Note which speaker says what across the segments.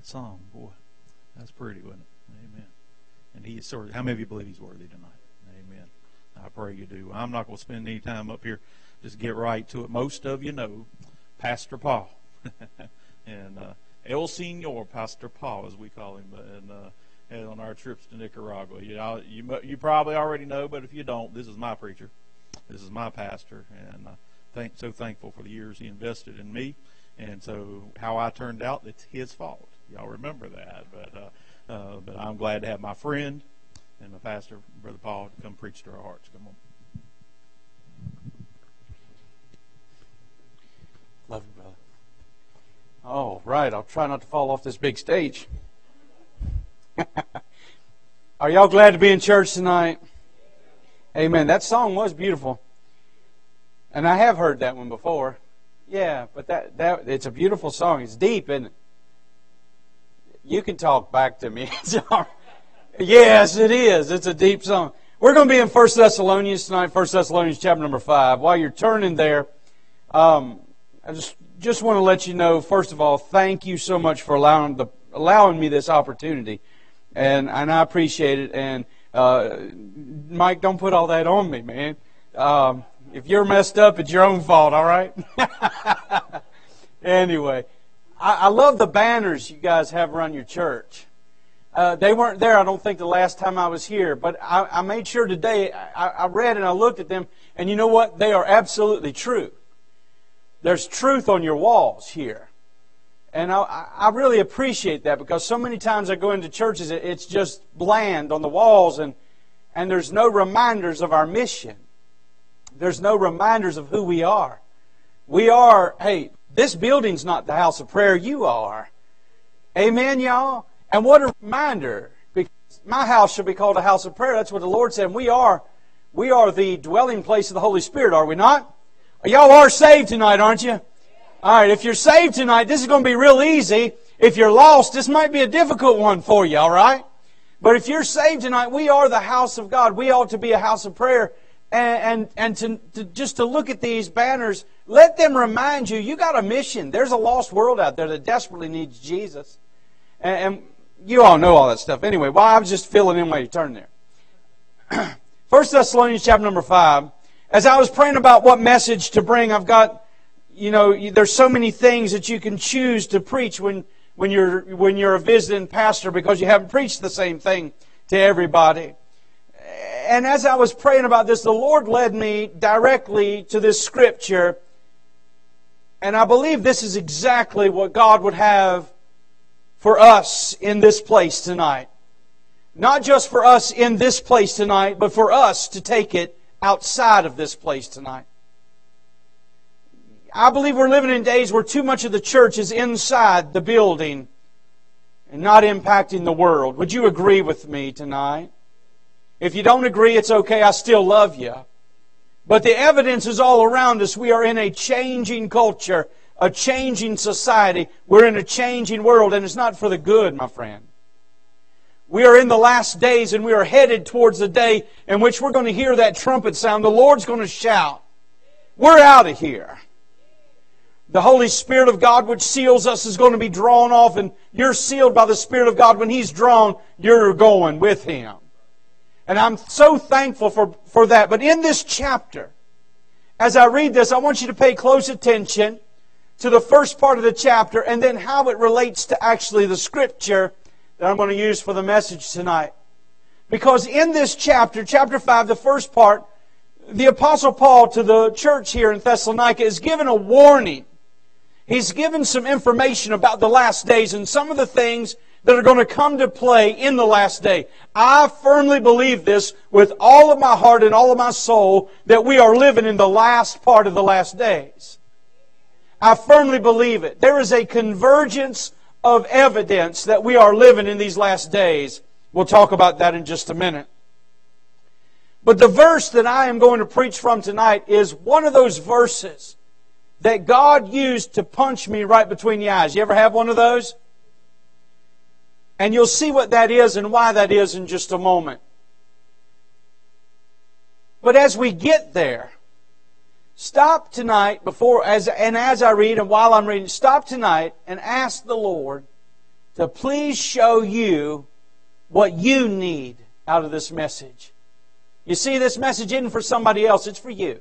Speaker 1: that song, boy, that's pretty, wasn't it? Amen. And he is sort of, how many of you believe he's worthy tonight? Amen. I pray you do. I'm not going to spend any time up here. Just get right to it. Most of you know Pastor Paul. and uh, El Senor, Pastor Paul, as we call him, and, uh, and on our trips to Nicaragua. You, know, you, you probably already know, but if you don't, this is my preacher. This is my pastor. And uh, thank, so thankful for the years he invested in me. And so how I turned out, it's his fault. Y'all remember that. But, uh, uh, but I'm glad to have my friend and my pastor, Brother Paul, come preach to our hearts. Come on.
Speaker 2: Love you, brother. Oh, right. I'll try not to fall off this big stage. Are y'all glad to be in church tonight? Amen. That song was beautiful. And I have heard that one before. Yeah, but that, that it's a beautiful song. It's deep, and it? You can talk back to me. yes, it is. It's a deep song. We're going to be in 1 Thessalonians tonight, 1 Thessalonians chapter number 5. While you're turning there, um, I just just want to let you know, first of all, thank you so much for allowing the allowing me this opportunity, and and I appreciate it. And uh, Mike, don't put all that on me, man. Um, if you're messed up, it's your own fault. All right. anyway, I, I, love the banners you guys have around your church. Uh, they weren't there, I don't think, the last time I was here, but I, I made sure today. I, I read and I looked at them, and you know what? They are absolutely true. There's truth on your walls here. And I, I really appreciate that because so many times I go into churches, it's just bland on the walls and, and there's no reminders of our mission. There's no reminders of who we are. We are, hey, this building's not the house of prayer, you are. Amen, y'all? And what a reminder. Because my house shall be called a house of prayer. That's what the Lord said. And we are, we are the dwelling place of the Holy Spirit, are we not? Y'all are saved tonight, aren't you? All right, if you're saved tonight, this is going to be real easy. If you're lost, this might be a difficult one for you, all right? But if you're saved tonight, we are the house of God. We ought to be a house of prayer. And, and, to, to just to look at these banners, let them remind you, you got a mission. There's a lost world out there that desperately needs Jesus. And, and you all know all that stuff. Anyway, well, I was just filling in while you turn there. First Thessalonians chapter number 5. As I was praying about what message to bring, I've got, you know, there's so many things that you can choose to preach when, when you're, when you're a visiting pastor because you haven't preached the same thing to everybody. And as I was praying about this, the Lord led me directly to this scripture. And I believe this is exactly what God would have for us in this place tonight. Not just for us in this place tonight, but for us to take it outside of this place tonight. I believe we're living in days where too much of the church is inside the building and not impacting the world. Would you agree with me tonight? If you don't agree, it's okay. I still love you. But the evidence is all around us. We are in a changing culture, a changing society. We're in a changing world, and it's not for the good, my friend. We are in the last days and we are headed towards the day in which we're going to hear that trumpet sound. The Lord's going to shout. We're out of here. The Holy Spirit of God, which seals us, is going to be drawn off, and you're sealed by the Spirit of God. When He's drawn, you're going with Him. And I'm so thankful for, for that. But in this chapter, as I read this, I want you to pay close attention to the first part of the chapter and then how it relates to actually the scripture that I'm going to use for the message tonight. Because in this chapter, chapter 5, the first part, the Apostle Paul to the church here in Thessalonica is given a warning. He's given some information about the last days and some of the things that are going to come to play in the last day. I firmly believe this with all of my heart and all of my soul that we are living in the last part of the last days. I firmly believe it. There is a convergence of evidence that we are living in these last days. We'll talk about that in just a minute. But the verse that I am going to preach from tonight is one of those verses that God used to punch me right between the eyes. You ever have one of those? And you'll see what that is and why that is in just a moment. But as we get there, Stop tonight before as and as I read and while I'm reading, stop tonight and ask the Lord to please show you what you need out of this message. You see, this message isn't for somebody else, it's for you.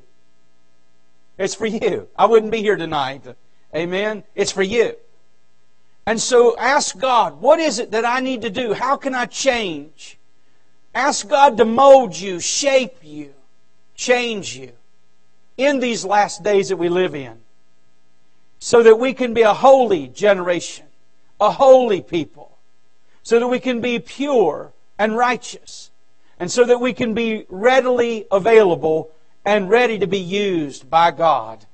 Speaker 2: It's for you. I wouldn't be here tonight. Amen. It's for you. And so ask God, what is it that I need to do? How can I change? Ask God to mold you, shape you, change you in these last days that we live in so that we can be a holy generation, a holy people, so that we can be pure and righteous, and so that we can be readily available and ready to be used by God.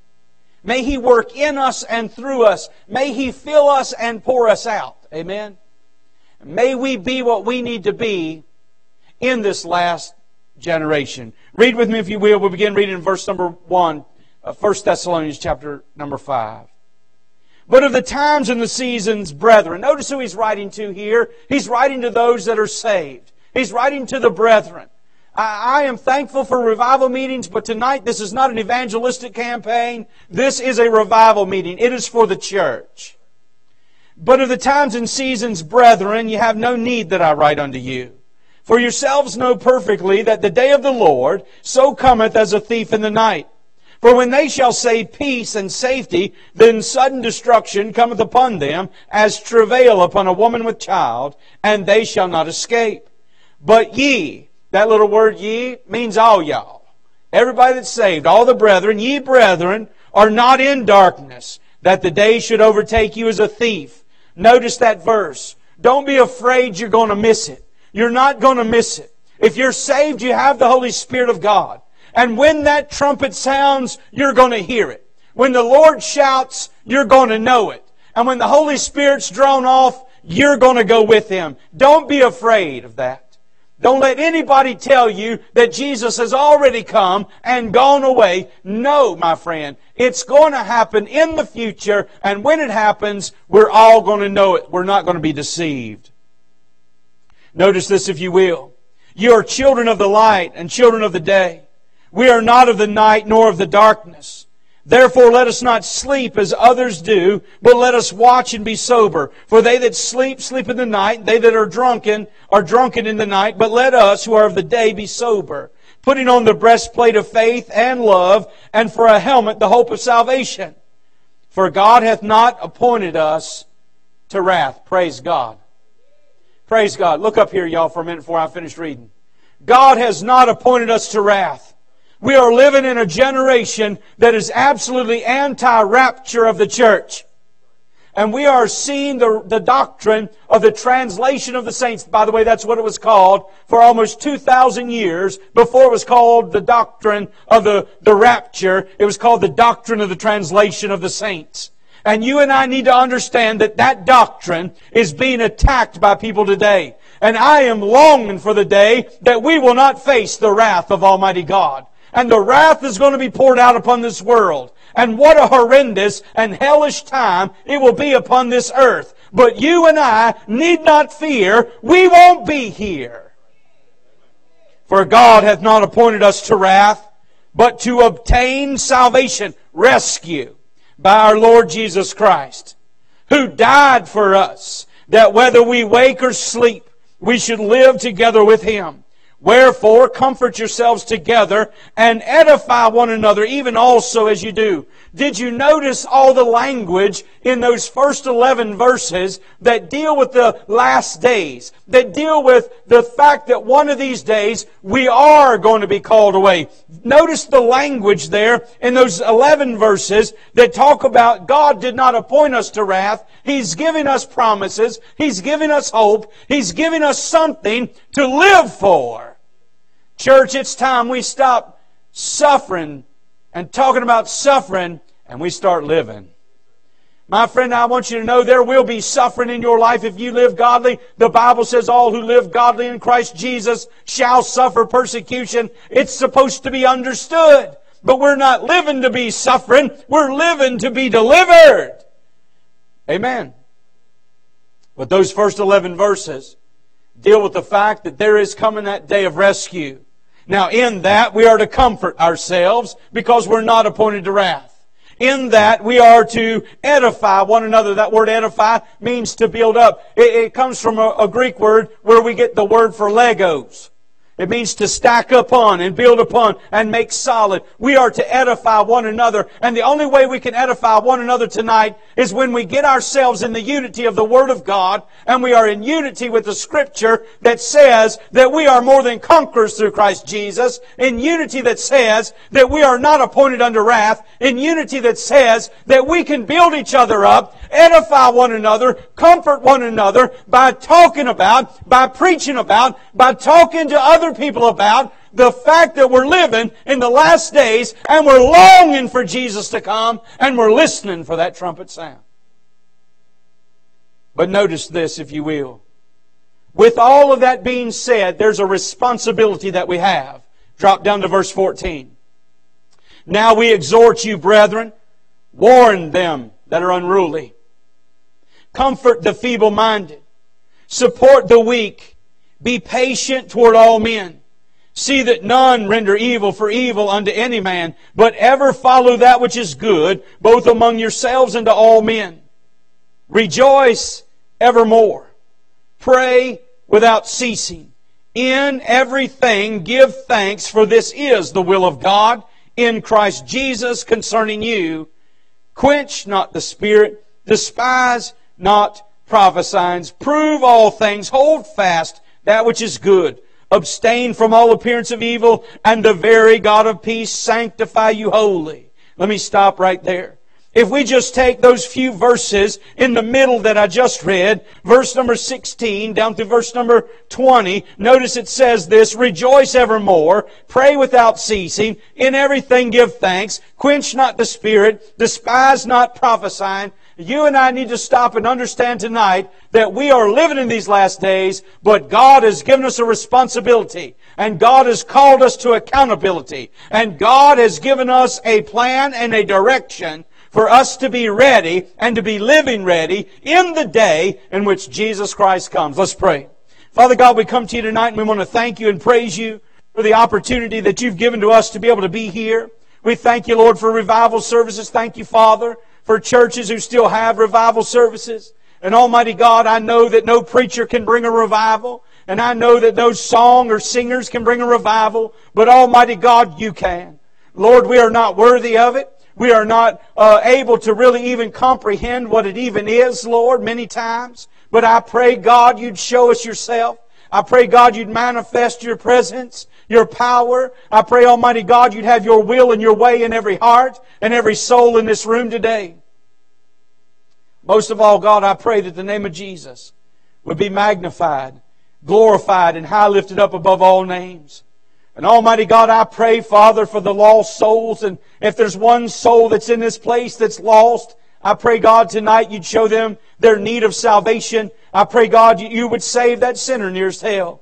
Speaker 2: May He work in us and through us. May He fill us and pour us out. Amen. May we be what we need to be in this last generation. Read with me if you will. We'll begin reading in verse number 1, uh, 1 Thessalonians chapter number 5. But of the times and the seasons, brethren. Notice who he's writing to here. He's writing to those that are saved. He's writing to the brethren. I, am thankful for revival meetings, but tonight this is not an evangelistic campaign. This is a revival meeting. It is for the church. But of the times and seasons, brethren, you have no need that I write unto you. For yourselves know perfectly that the day of the Lord so cometh as a thief in the night. For when they shall say peace and safety, then sudden destruction cometh upon them as travail upon a woman with child, and they shall not escape. But ye, that little word ye means all y'all. Everybody that's saved, all the brethren, ye brethren, are not in darkness, that the day should overtake you as a thief. Notice that verse. Don't be afraid you're going to miss it. You're not going to miss it. If you're saved, you have the Holy Spirit of God. And when that trumpet sounds, you're going to hear it. When the Lord shouts, you're going to know it. And when the Holy Spirit's drawn off, you're going to go with Him. Don't be afraid of that. Don't let anybody tell you that Jesus has already come and gone away. No, my friend. It's going to happen in the future, and when it happens, we're all going to know it. We're not going to be deceived. Notice this, if you will. You are children of the light and children of the day. We are not of the night nor of the darkness. Therefore let us not sleep as others do, but let us watch and be sober. For they that sleep, sleep in the night. They that are drunken, are drunken in the night. But let us, who are of the day, be sober. Putting on the breastplate of faith and love, and for a helmet the hope of salvation. For God hath not appointed us to wrath. Praise God. Praise God. Look up here, y'all, for a minute before I finish reading. God has not appointed us to wrath. We are living in a generation that is absolutely anti-rapture of the church. And we are seeing the, the doctrine of the translation of the saints. By the way, that's what it was called for almost 2,000 years before it was called the doctrine of the, the rapture. It was called the doctrine of the translation of the saints. And you and I need to understand that that doctrine is being attacked by people today. And I am longing for the day that we will not face the wrath of Almighty God and the wrath is going to be poured out upon this world. And what a horrendous and hellish time it will be upon this earth. But you and I need not fear. We won't be here. For God hath not appointed us to wrath, but to obtain salvation, rescue, by our Lord Jesus Christ, who died for us, that whether we wake or sleep, we should live together with Him. Wherefore, comfort yourselves together and edify one another, even also as you do. Did you notice all the language in those first 11 verses that deal with the last days? That deal with the fact that one of these days we are going to be called away. Notice the language there in those 11 verses that talk about God did not appoint us to wrath. He's giving us promises. He's giving us hope. He's giving us something to live for. Church, it's time we stop suffering and talking about suffering and we start living. My friend, I want you to know there will be suffering in your life if you live godly. The Bible says all who live godly in Christ Jesus shall suffer persecution. It's supposed to be understood. But we're not living to be suffering. We're living to be delivered. Amen. But those first 11 verses deal with the fact that there is coming that day of rescue. Now in that we are to comfort ourselves because we're not appointed to wrath. in that we are to edify one another. That word edify means to build up. It, it comes from a, a Greek word where we get the word for Legos. It means to stack upon and build upon and make solid. We are to edify one another. And the only way we can edify one another tonight is when we get ourselves in the unity of the Word of God and we are in unity with the Scripture that says that we are more than conquerors through Christ Jesus. In unity that says that we are not appointed unto wrath. In unity that says that we can build each other up, edify one another, comfort one another by talking about, by preaching about, by talking to other other people about the fact that we're living in the last days and we're longing for Jesus to come and we're listening for that trumpet sound. But notice this, if you will. With all of that being said, there's a responsibility that we have. Drop down to verse 14. Now we exhort you, brethren, warn them that are unruly. Comfort the feeble minded. Support the weak be patient toward all men. See that none render evil for evil unto any man, but ever follow that which is good, both among yourselves and to all men. Rejoice evermore. Pray without ceasing. In everything give thanks, for this is the will of God in Christ Jesus concerning you. Quench not the spirit, despise not prophesying, prove all things, hold fast that which is good. Abstain from all appearance of evil, and the very God of peace sanctify you wholly. Let me stop right there. If we just take those few verses in the middle that I just read, verse number 16 down to verse number 20, notice it says this, Rejoice evermore, pray without ceasing, in everything give thanks, quench not the spirit, despise not prophesying, you and I need to stop and understand tonight that we are living in these last days, but God has given us a responsibility. And God has called us to accountability. And God has given us a plan and a direction for us to be ready and to be living ready in the day in which Jesus Christ comes. Let's pray. Father God, we come to you tonight and we want to thank you and praise you for the opportunity that you've given to us to be able to be here. We thank you, Lord, for revival services. Thank you, Father, for churches who still have revival services. And Almighty God, I know that no preacher can bring a revival. And I know that no song or singers can bring a revival. But Almighty God, you can. Lord, we are not worthy of it. We are not uh, able to really even comprehend what it even is, Lord, many times. But I pray, God, you'd show us yourself. I pray, God, you'd manifest your presence, your power. I pray, Almighty God, you'd have your will and your way in every heart and every soul in this room today. Most of all, God, I pray that the name of Jesus would be magnified, glorified, and high lifted up above all names. And Almighty God, I pray, Father, for the lost souls. And if there's one soul that's in this place that's lost, I pray, God, tonight you'd show them their need of salvation. I pray, God, you would save that sinner nearest hell.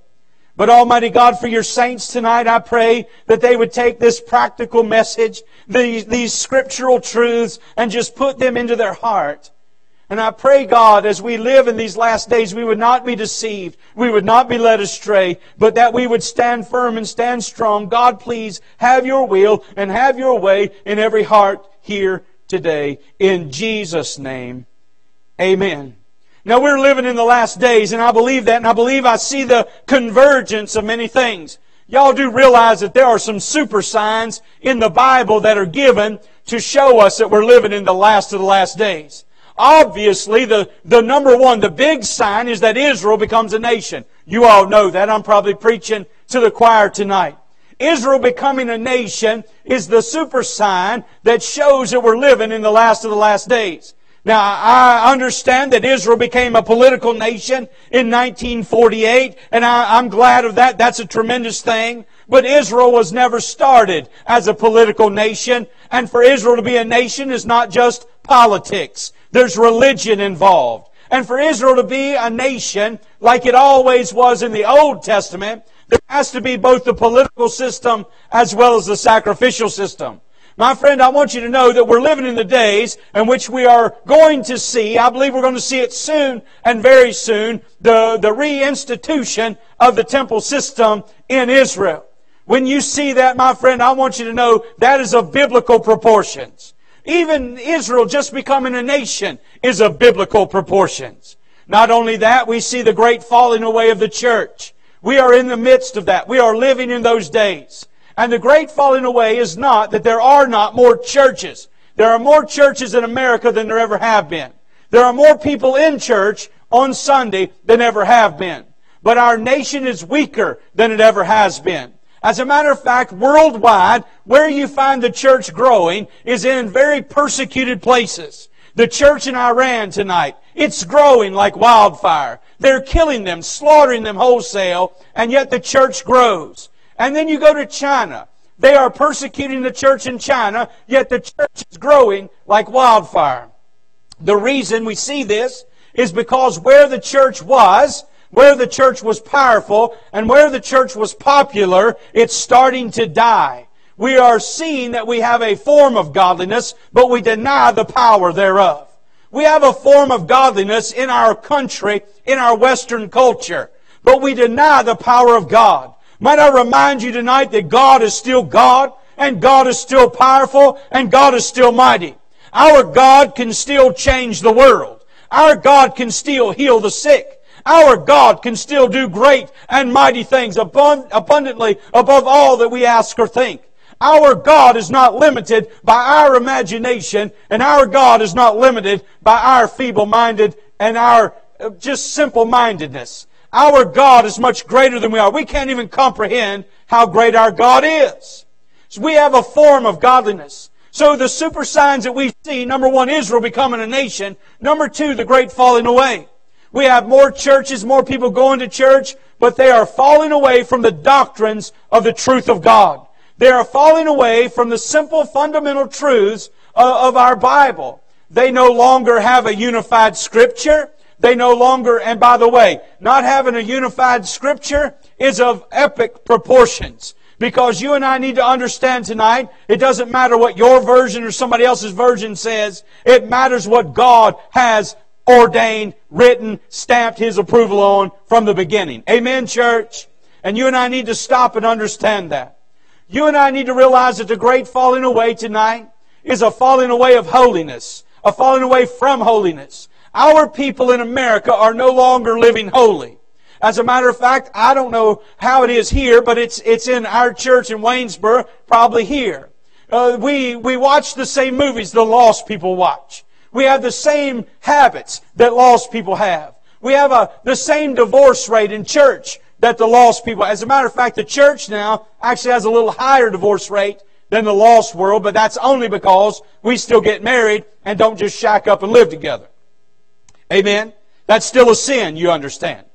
Speaker 2: But Almighty God, for your saints tonight, I pray that they would take this practical message, these, these scriptural truths, and just put them into their heart. And I pray, God, as we live in these last days, we would not be deceived. We would not be led astray, but that we would stand firm and stand strong. God, please have your will and have your way in every heart here today. In Jesus' name, amen. Now we're living in the last days, and I believe that, and I believe I see the convergence of many things. Y'all do realize that there are some super signs in the Bible that are given to show us that we're living in the last of the last days. Obviously, the, the number one, the big sign is that Israel becomes a nation. You all know that. I'm probably preaching to the choir tonight. Israel becoming a nation is the super sign that shows that we're living in the last of the last days. Now, I understand that Israel became a political nation in 1948, and I, am glad of that. That's a tremendous thing. But Israel was never started as a political nation, and for Israel to be a nation is not just politics. There's religion involved. And for Israel to be a nation, like it always was in the Old Testament, there has to be both the political system as well as the sacrificial system. My friend, I want you to know that we're living in the days in which we are going to see, I believe we're going to see it soon and very soon, the, the reinstitution of the temple system in Israel. When you see that, my friend, I want you to know that is of biblical proportions. Even Israel just becoming a nation is of biblical proportions. Not only that, we see the great falling away of the church. We are in the midst of that. We are living in those days. And the great falling away is not that there are not more churches. There are more churches in America than there ever have been. There are more people in church on Sunday than ever have been. But our nation is weaker than it ever has been. As a matter of fact, worldwide, where you find the church growing is in very persecuted places. The church in Iran tonight, it's growing like wildfire. They're killing them, slaughtering them wholesale, and yet the church grows. And then you go to China. They are persecuting the church in China, yet the church is growing like wildfire. The reason we see this is because where the church was, where the church was powerful, and where the church was popular, it's starting to die. We are seeing that we have a form of godliness, but we deny the power thereof. We have a form of godliness in our country, in our Western culture, but we deny the power of God. Might I remind you tonight that God is still God, and God is still powerful, and God is still mighty. Our God can still change the world. Our God can still heal the sick. Our God can still do great and mighty things abundantly above all that we ask or think. Our God is not limited by our imagination, and our God is not limited by our feeble minded and our uh, just simple mindedness. Our God is much greater than we are. We can't even comprehend how great our God is. So we have a form of godliness. So the super signs that we see, number one, Israel becoming a nation. Number two, the great falling away. We have more churches, more people going to church, but they are falling away from the doctrines of the truth of God. They are falling away from the simple fundamental truths of our Bible. They no longer have a unified scripture. They no longer, and by the way, not having a unified scripture is of epic proportions. Because you and I need to understand tonight, it doesn't matter what your version or somebody else's version says. It matters what God has ordained, written, stamped His approval on from the beginning. Amen, church? And you and I need to stop and understand that. You and I need to realize that the great falling away tonight is a falling away of holiness, a falling away from holiness. Our people in America are no longer living holy. As a matter of fact, I don't know how it is here, but it's, it's in our church in Waynesboro, probably here. Uh, we, we watch the same movies the lost people watch. We have the same habits that lost people have. We have a, the same divorce rate in church that the lost people. As a matter of fact, the church now actually has a little higher divorce rate than the lost world, but that's only because we still get married and don't just shack up and live together. Amen? That's still a sin, you understand.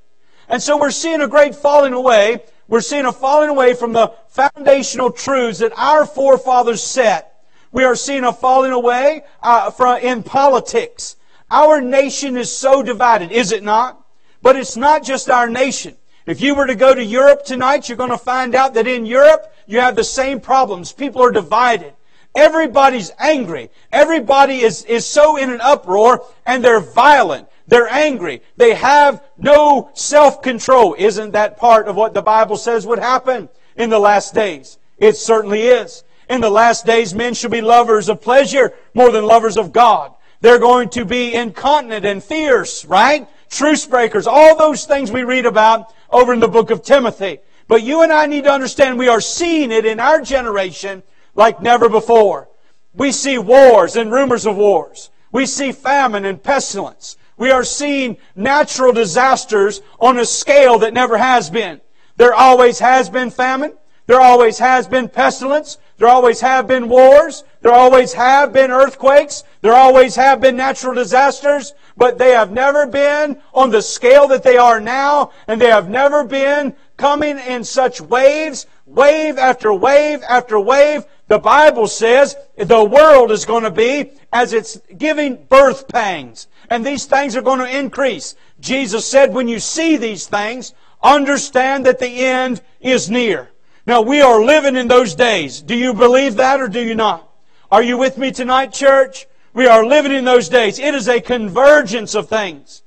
Speaker 2: And so we're seeing a great falling away. We're seeing a falling away from the foundational truths that our forefathers set. We are seeing a falling away uh, from, in politics. Our nation is so divided, is it not? But it's not just our nation. If you were to go to Europe tonight, you're going to find out that in Europe, you have the same problems. People are divided. Everybody's angry. Everybody is, is so in an uproar and they're violent. They're angry. They have no self-control. Isn't that part of what the Bible says would happen in the last days? It certainly is. In the last days, men shall be lovers of pleasure more than lovers of God. They're going to be incontinent and fierce, right? Truce breakers, all those things we read about over in the book of Timothy. But you and I need to understand we are seeing it in our generation like never before. We see wars and rumors of wars. We see famine and pestilence. We are seeing natural disasters on a scale that never has been. There always has been famine. There always has been pestilence. There always have been wars. There always have been earthquakes. There always have been natural disasters. But they have never been on the scale that they are now. And they have never been coming in such waves, wave after wave after wave. The Bible says the world is going to be as it's giving birth pangs. And these things are going to increase. Jesus said, when you see these things, understand that the end is near. Now, we are living in those days. Do you believe that or do you not? Are you with me tonight, church? We are living in those days. It is a convergence of things.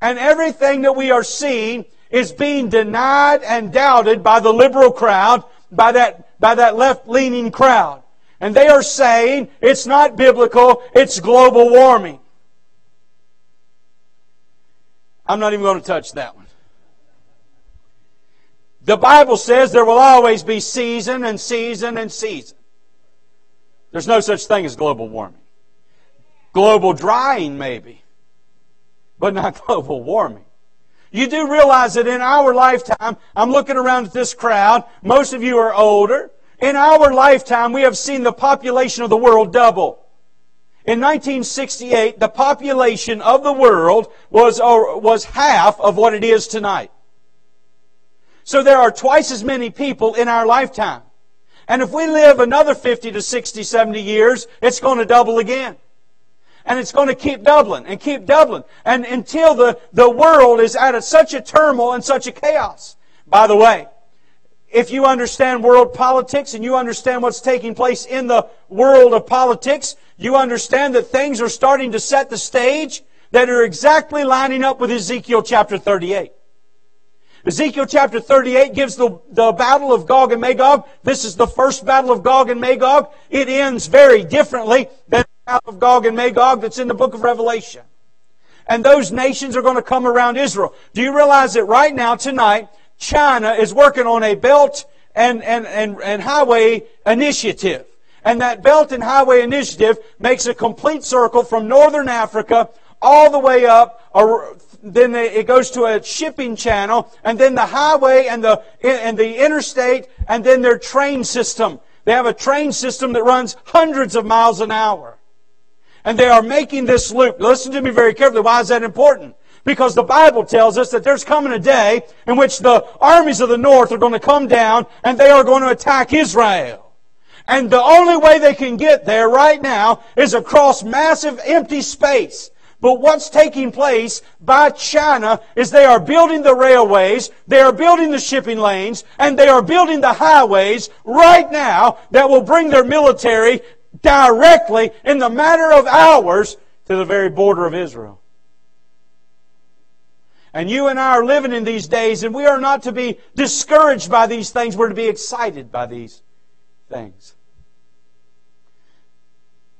Speaker 2: And everything that we are seeing is being denied and doubted by the liberal crowd, by that, by that left-leaning crowd. And they are saying it's not biblical, it's global warming. I'm not even going to touch that one. The Bible says there will always be season and season and season. There's no such thing as global warming. Global drying, maybe, but not global warming. You do realize that in our lifetime, I'm looking around at this crowd, most of you are older. In our lifetime, we have seen the population of the world double. In 1968, the population of the world was, was half of what it is tonight. So there are twice as many people in our lifetime. And if we live another 50 to 60, 70 years, it's going to double again. And it's going to keep doubling and keep doubling. And until the, the world is at a, such a turmoil and such a chaos. By the way, if you understand world politics and you understand what's taking place in the world of politics, you understand that things are starting to set the stage that are exactly lining up with Ezekiel chapter 38. Ezekiel chapter 38 gives the, the battle of Gog and Magog. This is the first battle of Gog and Magog. It ends very differently than battle of Gog and Magog that's in the book of Revelation. And those nations are going to come around Israel. Do you realize that right now, tonight, China is working on a belt and, and, and, and highway initiative. And that belt and highway initiative makes a complete circle from northern Africa all the way up then it goes to a shipping channel, and then the highway and the, and the interstate, and then their train system. They have a train system that runs hundreds of miles an hour. And they are making this loop. Listen to me very carefully. Why is that important? Because the Bible tells us that there's coming a day in which the armies of the north are going to come down and they are going to attack Israel. And the only way they can get there right now is across massive empty space. But what's taking place by China is they are building the railways, they are building the shipping lanes, and they are building the highways right now that will bring their military directly in the matter of hours to the very border of Israel. And you and I are living in these days, and we are not to be discouraged by these things. We're to be excited by these things.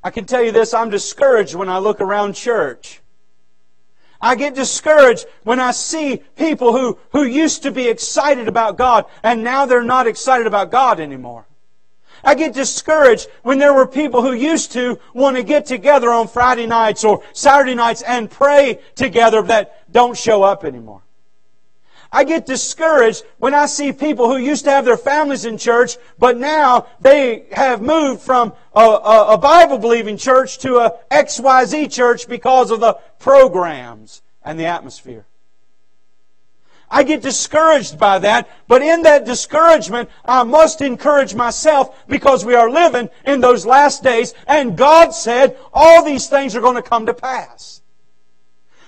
Speaker 2: I can tell you this, I'm discouraged when I look around church. I get discouraged when I see people who, who used to be excited about God and now they're not excited about God anymore. I get discouraged when there were people who used to want to get together on Friday nights or Saturday nights and pray together that don't show up anymore. I get discouraged when I see people who used to have their families in church, but now they have moved from a, a, a Bible believing church to a XYZ church because of the programs and the atmosphere. I get discouraged by that, but in that discouragement, I must encourage myself because we are living in those last days, and God said all these things are going to come to pass.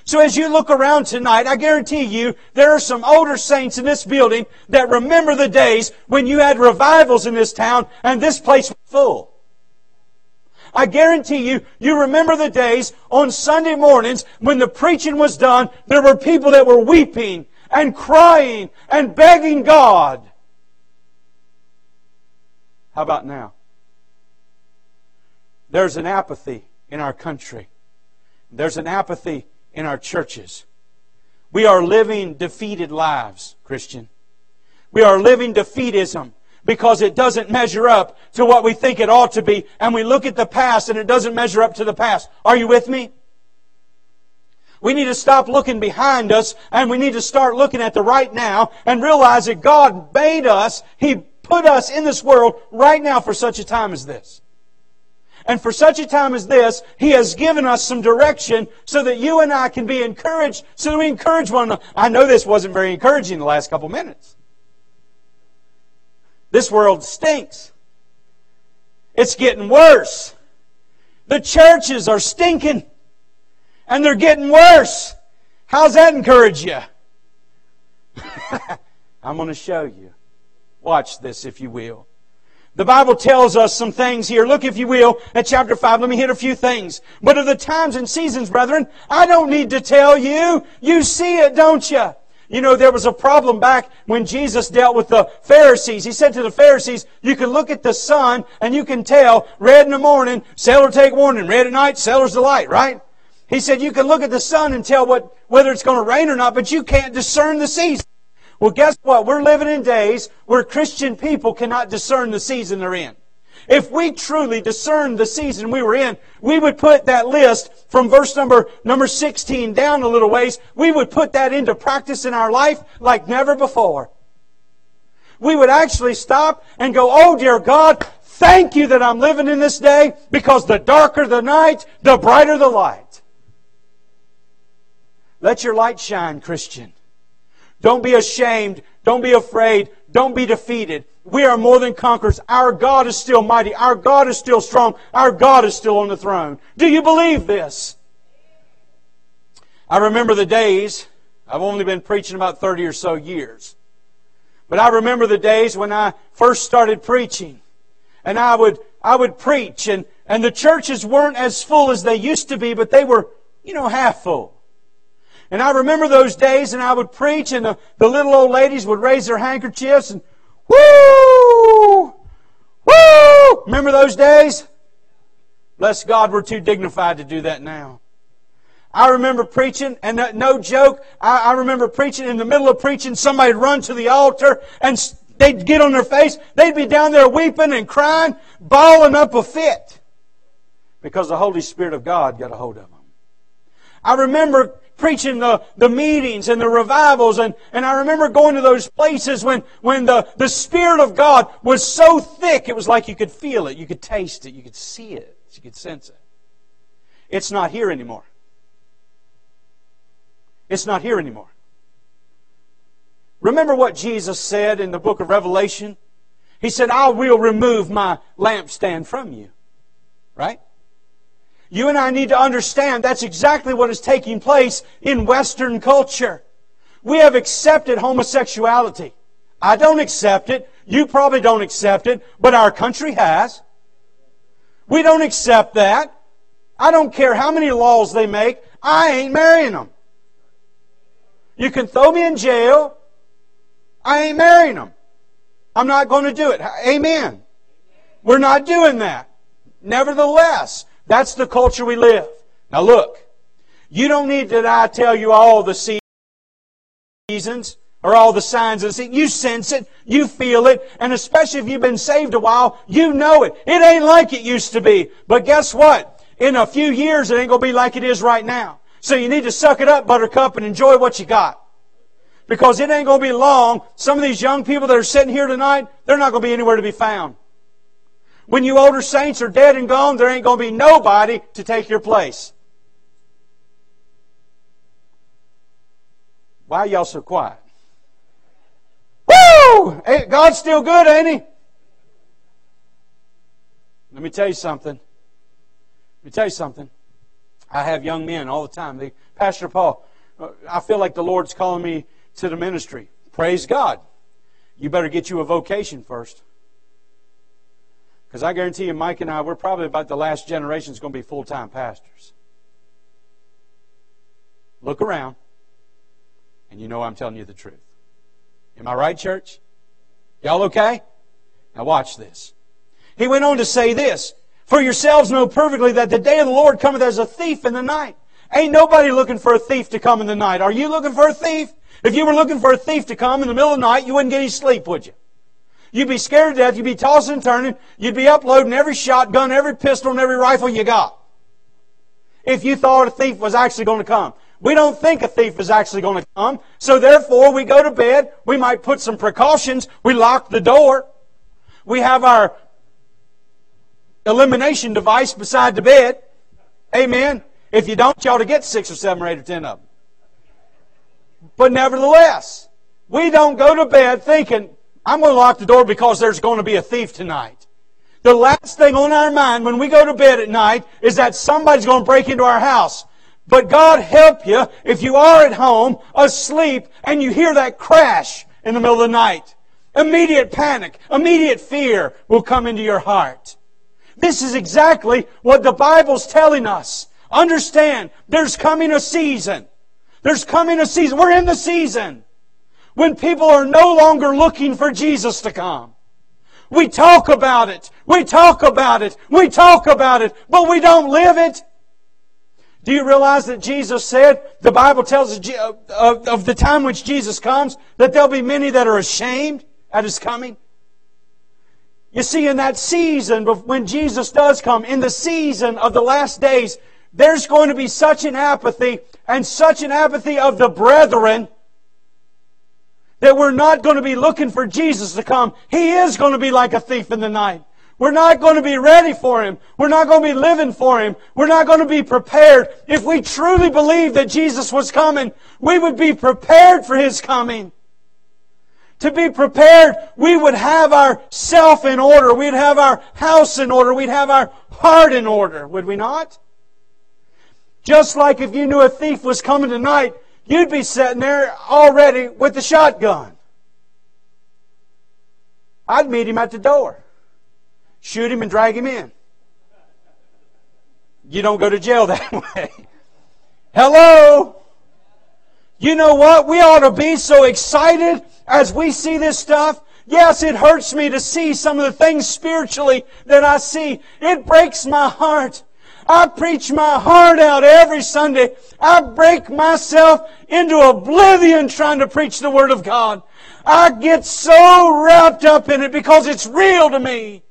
Speaker 2: So as you look around tonight, I guarantee you there are some older saints in this building that remember the days when you had revivals in this town and this place was full. I guarantee you, you remember the days on Sunday mornings when the preaching was done, there were people that were weeping and crying and begging God. How about now? There's an apathy in our country. There's an apathy in our churches. We are living defeated lives, Christian. We are living defeatism because it doesn't measure up to what we think it ought to be. And we look at the past and it doesn't measure up to the past. Are you with me? We need to stop looking behind us and we need to start looking at the right now and realize that God made us. He put us in this world right now for such a time as this. And for such a time as this, He has given us some direction so that you and I can be encouraged, so that we encourage one another. I know this wasn't very encouraging the last couple minutes. This world stinks. It's getting worse. The churches are stinking. And they're getting worse. How's that encourage you? I'm going to show you. Watch this, if you will. The Bible tells us some things here. Look, if you will, at chapter 5. Let me hit a few things. But of the times and seasons, brethren, I don't need to tell you. You see it, don't you? You know, there was a problem back when Jesus dealt with the Pharisees. He said to the Pharisees, you can look at the sun and you can tell red in the morning, sailor take warning, red at night, sailor's delight, right? He said you can look at the sun and tell what, whether it's going to rain or not, but you can't discern the season. Well, guess what? We're living in days where Christian people cannot discern the season they're in. If we truly discerned the season we were in, we would put that list from verse number, number 16 down a little ways. We would put that into practice in our life like never before. We would actually stop and go, Oh dear God, thank you that I'm living in this day because the darker the night, the brighter the light. Let your light shine, Christian. Don't be ashamed. Don't be afraid. Don't be defeated. We are more than conquerors. Our God is still mighty. Our God is still strong. Our God is still on the throne. Do you believe this? I remember the days, I've only been preaching about 30 or so years. But I remember the days when I first started preaching. And I would, I would preach and, and the churches weren't as full as they used to be, but they were, you know, half full. And I remember those days and I would preach and the, the little old ladies would raise their handkerchiefs and Woo! Woo! Remember those days? Bless God, we're too dignified to do that now. I remember preaching, and no joke, I, I remember preaching, in the middle of preaching, somebody'd run to the altar, and they'd get on their face, they'd be down there weeping and crying, bawling up a fit, because the Holy Spirit of God got a hold of them. I remember preaching the, the meetings and the revivals. And, and I remember going to those places when, when the, the Spirit of God was so thick, it was like you could feel it, you could taste it, you could see it, you could sense it. It's not here anymore. It's not here anymore. Remember what Jesus said in the book of Revelation? He said, I will remove my lampstand from you. Right? You and I need to understand that's exactly what is taking place in Western culture. We have accepted homosexuality. I don't accept it. You probably don't accept it, but our country has. We don't accept that. I don't care how many laws they make. I ain't marrying them. You can throw me in jail. I ain't marrying them. I'm not going to do it. Amen. We're not doing that. Nevertheless, that's the culture we live. Now look, you don't need that I tell you all the seasons or all the signs of the season. You sense it, you feel it, and especially if you've been saved a while, you know it. It ain't like it used to be. But guess what? In a few years, it ain't gonna be like it is right now. So you need to suck it up, buttercup, and enjoy what you got. Because it ain't gonna be long. Some of these young people that are sitting here tonight, they're not gonna be anywhere to be found. When you older saints are dead and gone, there ain't going to be nobody to take your place. Why are y'all so quiet? Woo! God's still good, ain't He? Let me tell you something. Let me tell you something. I have young men all the time. They, Pastor Paul, I feel like the Lord's calling me to the ministry. Praise God. You better get you a vocation first. Because I guarantee you, Mike and I, we're probably about the last generation that's going to be full time pastors. Look around, and you know I'm telling you the truth. Am I right, church? Y'all okay? Now watch this. He went on to say this For yourselves know perfectly that the day of the Lord cometh as a thief in the night. Ain't nobody looking for a thief to come in the night. Are you looking for a thief? If you were looking for a thief to come in the middle of the night, you wouldn't get any sleep, would you? You'd be scared to death. You'd be tossing and turning. You'd be uploading every shotgun, every pistol, and every rifle you got. If you thought a thief was actually going to come. We don't think a thief is actually going to come. So therefore, we go to bed. We might put some precautions. We lock the door. We have our elimination device beside the bed. Amen. If you don't, you ought to get six or seven or eight or ten of them. But nevertheless, we don't go to bed thinking, I'm going to lock the door because there's going to be a thief tonight. The last thing on our mind when we go to bed at night is that somebody's going to break into our house. But God help you if you are at home asleep and you hear that crash in the middle of the night. Immediate panic, immediate fear will come into your heart. This is exactly what the Bible's telling us. Understand, there's coming a season. There's coming a season. We're in the season. When people are no longer looking for Jesus to come. We talk about it. We talk about it. We talk about it, but we don't live it. Do you realize that Jesus said, the Bible tells us uh, of the time which Jesus comes, that there'll be many that are ashamed at His coming? You see, in that season, when Jesus does come, in the season of the last days, there's going to be such an apathy and such an apathy of the brethren that we're not going to be looking for Jesus to come. He is going to be like a thief in the night. We're not going to be ready for Him. We're not going to be living for Him. We're not going to be prepared. If we truly believed that Jesus was coming, we would be prepared for His coming. To be prepared, we would have our self in order. We'd have our house in order. We'd have our heart in order, would we not? Just like if you knew a thief was coming tonight, you'd be sitting there already with the shotgun. I'd meet him at the door shoot him and drag him in. You don't go to jail that way. Hello? You know what? We ought to be so excited as we see this stuff. Yes, it hurts me to see some of the things spiritually that I see. It breaks my heart. I preach my heart out every Sunday. I break myself into oblivion trying to preach the Word of God. I get so wrapped up in it because it's real to me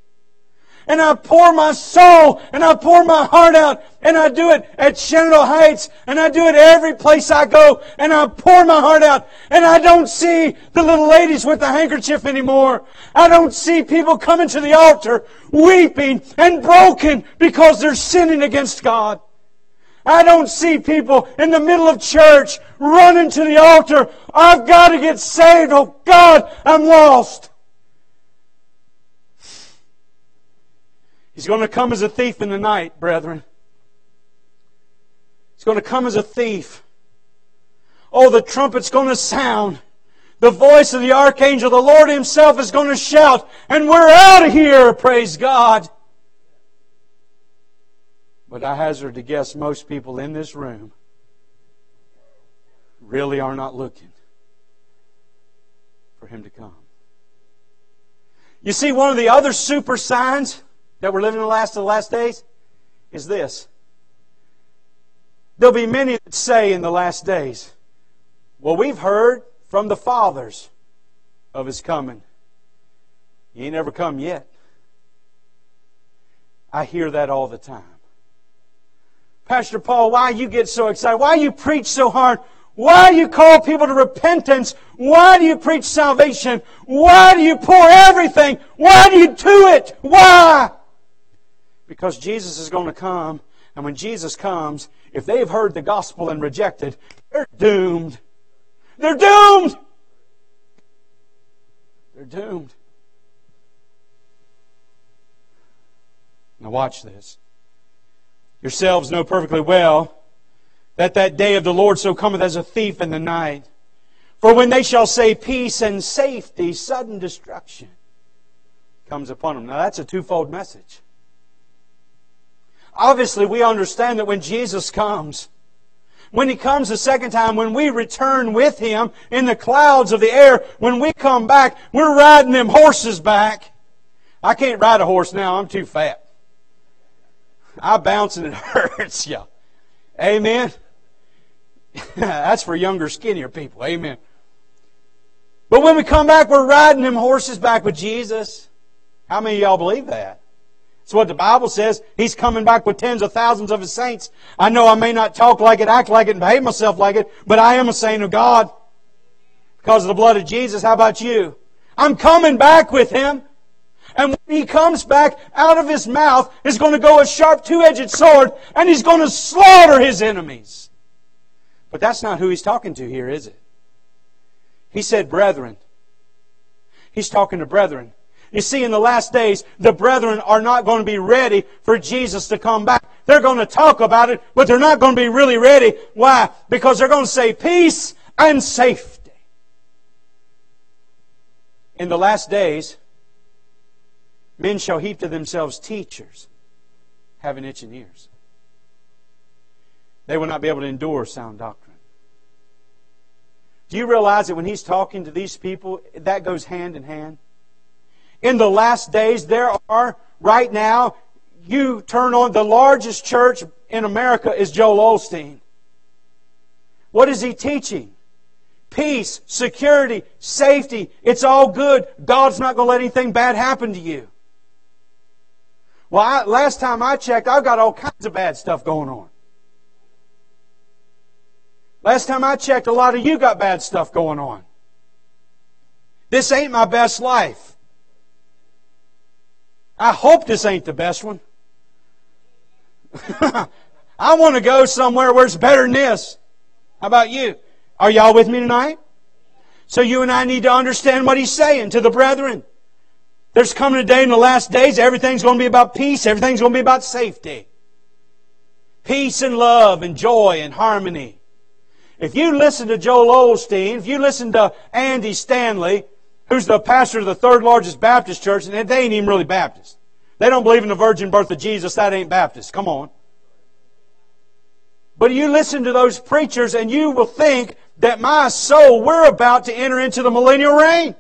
Speaker 2: and I pour my soul and I pour my heart out and I do it at Shenandoah Heights and I do it every place I go and I pour my heart out and I don't see the little ladies with the handkerchief anymore. I don't see people coming to the altar weeping and broken because they're sinning against God. I don't see people in the middle of church running to the altar. I've got to get saved. Oh God, I'm lost. He's going to come as a thief in the night, brethren. He's going to come as a thief. Oh, the trumpet's going to sound. The voice of the archangel, the Lord Himself is going to shout, and we're out of here, praise God. But I hazard to guess most people in this room really are not looking for Him to come. You see, one of the other super signs that we're living in the last of the last days is this. There'll be many that say in the last days, Well, we've heard from the fathers of his coming. He ain't ever come yet. I hear that all the time. Pastor Paul, why you get so excited? Why you preach so hard? Why do you call people to repentance? Why do you preach salvation? Why do you pour everything? Why do you do it? Why? Because Jesus is going to come, and when Jesus comes, if they've heard the gospel and rejected, they're doomed. They're doomed! They're doomed. Now watch this. Yourselves know perfectly well that that day of the Lord so cometh as a thief in the night. For when they shall say peace and safety, sudden destruction comes upon them. Now that's a twofold message. Obviously, we understand that when Jesus comes, when He comes the second time, when we return with Him in the clouds of the air, when we come back, we're riding them horses back. I can't ride a horse now, I'm too fat. I bounce and it hurts you. Amen. That's for younger, skinnier people. Amen. But when we come back, we're riding them horses back with Jesus. How many of y'all believe that? It's what the Bible says. He's coming back with tens of thousands of His saints. I know I may not talk like it, act like it, and behave myself like it, but I am a saint of God. Because of the blood of Jesus. How about you? I'm coming back with Him. And when He comes back, out of His mouth is going to go a sharp two-edged sword, and He's going to slaughter His enemies. But that's not who He's talking to here, is it? He said, brethren. He's talking to brethren. You see, in the last days, the brethren are not going to be ready for Jesus to come back. They're going to talk about it, but they're not going to be really ready. Why? Because they're going to say peace and safety. In the last days, men shall heap to themselves teachers having itching ears. They will not be able to endure sound doctrine. Do you realize that when he's talking to these people, that goes hand in hand? In the last days, there are, right now, you turn on the largest church in America is Joel Osteen. What is he teaching? Peace, security, safety. It's all good. God's not going to let anything bad happen to you. Well, I, last time I checked, I've got all kinds of bad stuff going on. Last time I checked, a lot of you got bad stuff going on. This ain't my best life. I hope this ain't the best one. I want to go somewhere where it's better than this. How about you? Are y'all with me tonight? So you and I need to understand what he's saying to the brethren. There's coming a day in the last days, everything's going to be about peace, everything's going to be about safety. Peace and love and joy and harmony. If you listen to Joel Osteen, if you listen to Andy Stanley, who's the pastor of the third largest Baptist church, and they ain't even really Baptist. They don't believe in the virgin birth of Jesus, that ain't Baptist. Come on. But you listen to those preachers and you will think that my soul, we're about to enter into the millennial reign.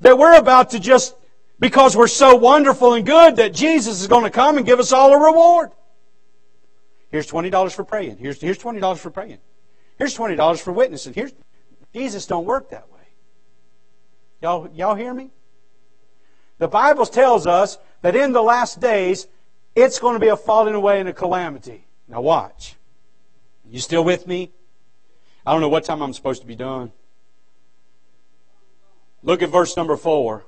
Speaker 2: That we're about to just, because we're so wonderful and good, that Jesus is going to come and give us all a reward. Here's $20 for praying. Here's, here's $20 for praying. Here's $20 for witnessing. Here's, Jesus don't work that way. Y'all, y'all hear me? The Bible tells us that in the last days, it's going to be a falling away and a calamity. Now watch. You still with me? I don't know what time I'm supposed to be done. Look at verse number four.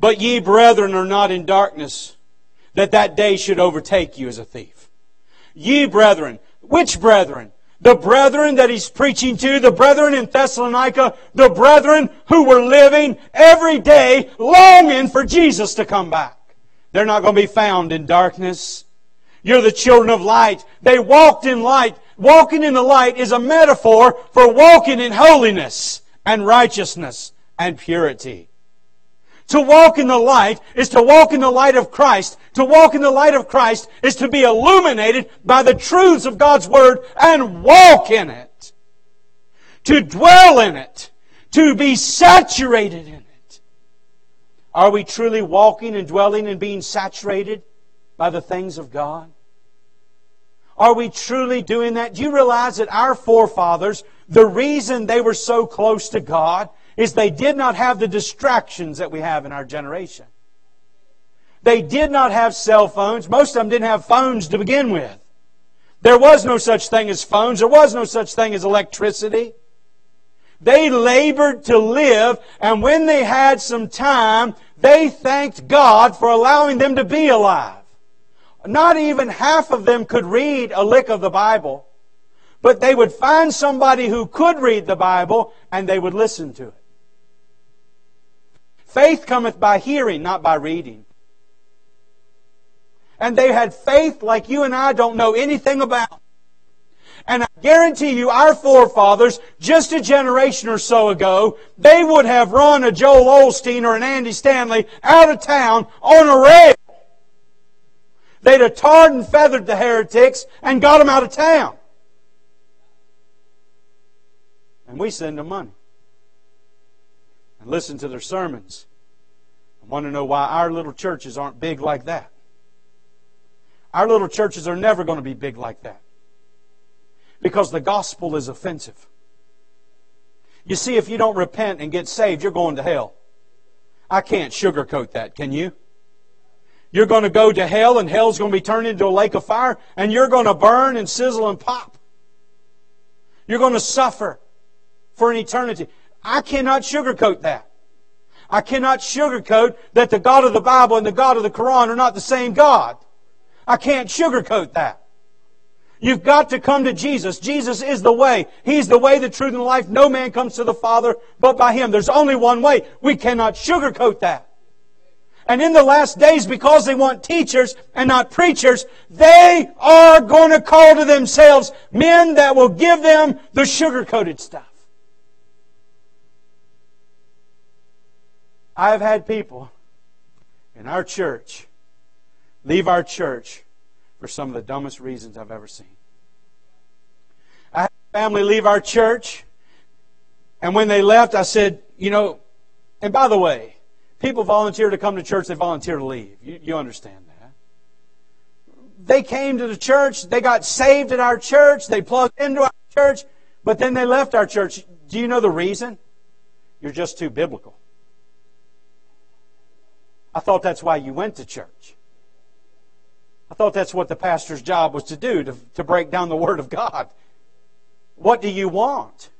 Speaker 2: But ye brethren are not in darkness, that that day should overtake you as a thief. Ye brethren, which brethren? The brethren that he's preaching to, the brethren in Thessalonica, the brethren who were living every day longing for Jesus to come back. They're not going to be found in darkness. You're the children of light. They walked in light. Walking in the light is a metaphor for walking in holiness and righteousness and purity. To walk in the light is to walk in the light of Christ. To walk in the light of Christ is to be illuminated by the truths of God's Word and walk in it. To dwell in it. To be saturated in it. Are we truly walking and dwelling and being saturated by the things of God? Are we truly doing that? Do you realize that our forefathers, the reason they were so close to God is they did not have the distractions that we have in our generation. They did not have cell phones. Most of them didn't have phones to begin with. There was no such thing as phones. There was no such thing as electricity. They labored to live, and when they had some time, they thanked God for allowing them to be alive. Not even half of them could read a lick of the Bible, but they would find somebody who could read the Bible and they would listen to it. Faith cometh by hearing, not by reading. And they had faith like you and I don't know anything about. And I guarantee you, our forefathers, just a generation or so ago, they would have run a Joel Osteen or an Andy Stanley out of town on a rail. They'd have tarred and feathered the heretics and got them out of town. And we send them money and listen to their sermons. I want to know why our little churches aren't big like that. Our little churches are never going to be big like that because the gospel is offensive. You see, if you don't repent and get saved, you're going to hell. I can't sugarcoat that, can you? You're going to go to hell, and hell's going to be turned into a lake of fire, and you're going to burn and sizzle and pop. You're going to suffer for an eternity. I cannot sugarcoat that. I cannot sugarcoat that the God of the Bible and the God of the Quran are not the same God. I can't sugarcoat that. You've got to come to Jesus. Jesus is the way. He's the way, the truth, and life. No man comes to the Father but by Him. There's only one way. We cannot sugarcoat that. And in the last days, because they want teachers and not preachers, they are going to call to themselves men that will give them the sugar-coated stuff. I've had people in our church leave our church for some of the dumbest reasons I've ever seen. I had family leave our church. And when they left, I said, you know, and by the way, people volunteer to come to church, they volunteer to leave. You, you understand that. They came to the church, they got saved at our church, they plugged into our church, but then they left our church. Do you know the reason? You're just too biblical. I thought that's why you went to church. I thought that's what the pastor's job was to do, to, to break down the Word of God. What do you want?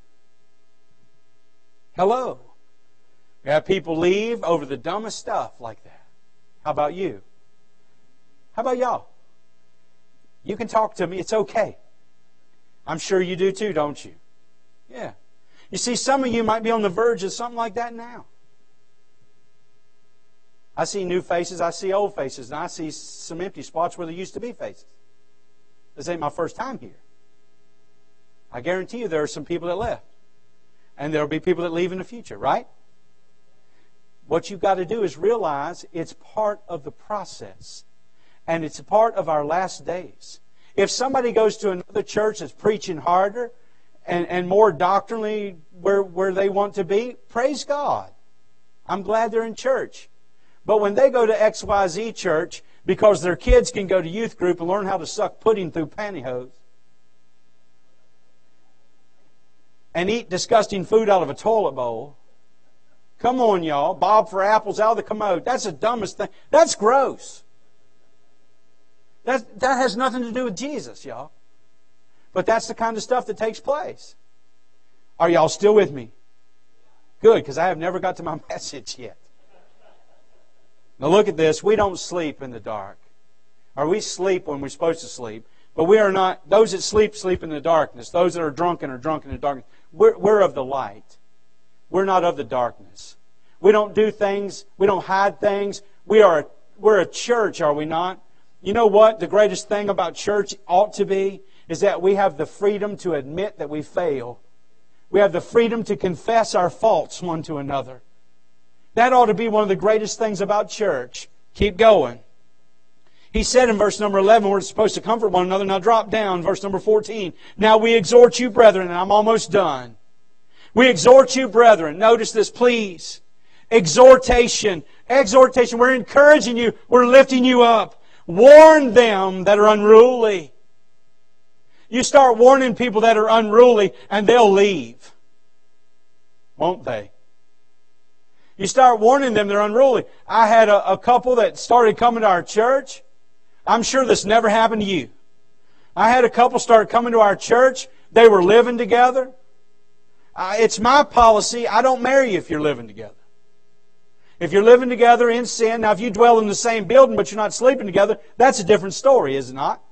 Speaker 2: Hello. You have people leave over the dumbest stuff like that. How about you? How about y'all? You can talk to me. It's okay. I'm sure you do too, don't you? Yeah. You see, some of you might be on the verge of something like that now. I see new faces, I see old faces, and I see some empty spots where there used to be faces. This ain't my first time here. I guarantee you there are some people that left. And there'll be people that leave in the future, right? What you've got to do is realize it's part of the process. And it's a part of our last days. If somebody goes to another church that's preaching harder and, and more doctrinally where, where they want to be, praise God. I'm glad they're in church. But when they go to XYZ church because their kids can go to youth group and learn how to suck pudding through pantyhose and eat disgusting food out of a toilet bowl, come on, y'all. Bob for apples out of the commode. That's the dumbest thing. That's gross. That, that has nothing to do with Jesus, y'all. But that's the kind of stuff that takes place. Are y'all still with me? Good, because I have never got to my message yet. Now look at this. We don't sleep in the dark. Or we sleep when we're supposed to sleep. But we are not, those that sleep, sleep in the darkness. Those that are drunken are drunk in the darkness. We're, we're of the light. We're not of the darkness. We don't do things, we don't hide things. We are, we're a church, are we not? You know what? The greatest thing about church ought to be is that we have the freedom to admit that we fail. We have the freedom to confess our faults one to another. That ought to be one of the greatest things about church. Keep going. He said in verse number 11, we're supposed to comfort one another. Now drop down, verse number 14. Now we exhort you, brethren, and I'm almost done. We exhort you, brethren. Notice this, please. Exhortation. Exhortation. We're encouraging you. We're lifting you up. Warn them that are unruly. You start warning people that are unruly, and they'll leave. Won't they? You start warning them they're unruly. I had a, a couple that started coming to our church. I'm sure this never happened to you. I had a couple start coming to our church. They were living together. Uh, it's my policy. I don't marry you if you're living together. If you're living together in sin, now if you dwell in the same building but you're not sleeping together, that's a different story, is it not?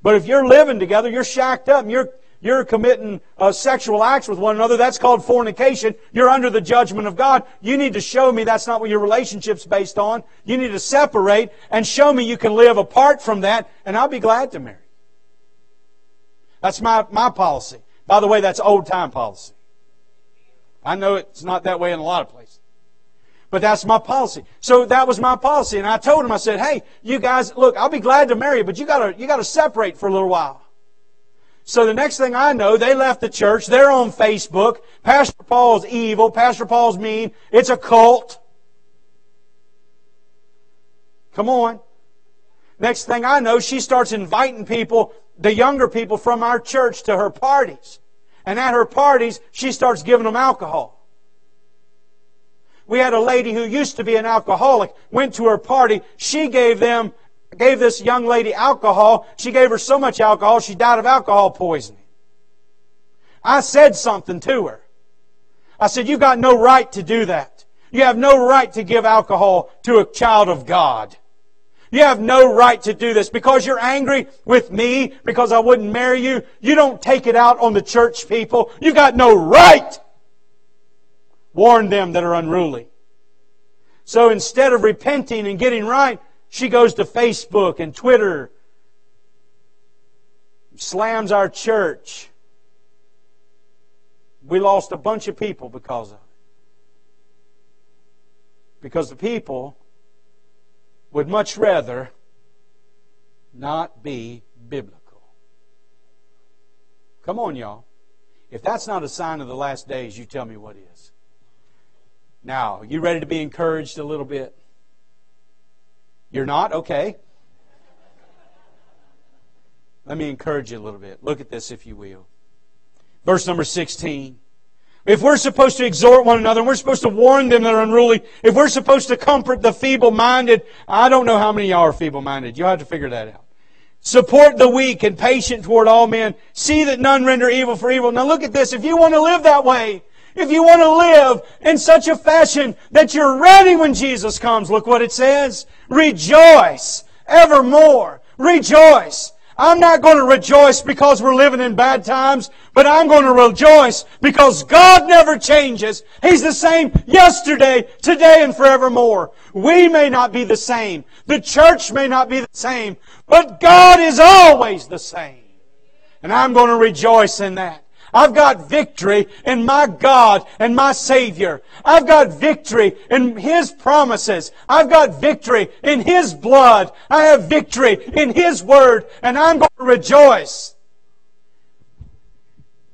Speaker 2: But if you're living together, you're shacked up and you're you're committing uh, sexual acts with one another. That's called fornication. You're under the judgment of God. You need to show me that's not what your relationship's based on. You need to separate and show me you can live apart from that, and I'll be glad to marry. That's my, my policy. By the way, that's old time policy. I know it's not that way in a lot of places. But that's my policy. So that was my policy. And I told him, I said, hey, you guys, look, I'll be glad to marry you, but you gotta, you gotta separate for a little while. So the next thing I know, they left the church. They're on Facebook. Pastor Paul's evil. Pastor Paul's mean. It's a cult. Come on. Next thing I know, she starts inviting people, the younger people from our church to her parties. And at her parties, she starts giving them alcohol. We had a lady who used to be an alcoholic, went to her party. She gave them gave this young lady alcohol. She gave her so much alcohol, she died of alcohol poisoning. I said something to her. I said, You've got no right to do that. You have no right to give alcohol to a child of God. You have no right to do this because you're angry with me because I wouldn't marry you. You don't take it out on the church people. You got no right. Warn them that are unruly. So instead of repenting and getting right, she goes to Facebook and Twitter, slams our church. We lost a bunch of people because of it. Because the people would much rather not be biblical. Come on, y'all. If that's not a sign of the last days, you tell me what is. Now, you ready to be encouraged a little bit? You're not? Okay. Let me encourage you a little bit. Look at this, if you will. Verse number 16. If we're supposed to exhort one another, and we're supposed to warn them that are unruly, if we're supposed to comfort the feeble-minded, I don't know how many of y'all are feeble-minded. You'll have to figure that out. Support the weak and patient toward all men. See that none render evil for evil. Now look at this. If you want to live that way, if you want to live in such a fashion that you're ready when Jesus comes, look what it says. Rejoice evermore. Rejoice. I'm not going to rejoice because we're living in bad times, but I'm going to rejoice because God never changes. He's the same yesterday, today, and forevermore. We may not be the same. The church may not be the same, but God is always the same. And I'm going to rejoice in that. I've got victory in my God and my Savior. I've got victory in His promises. I've got victory in His blood. I have victory in His Word, and I'm going to rejoice.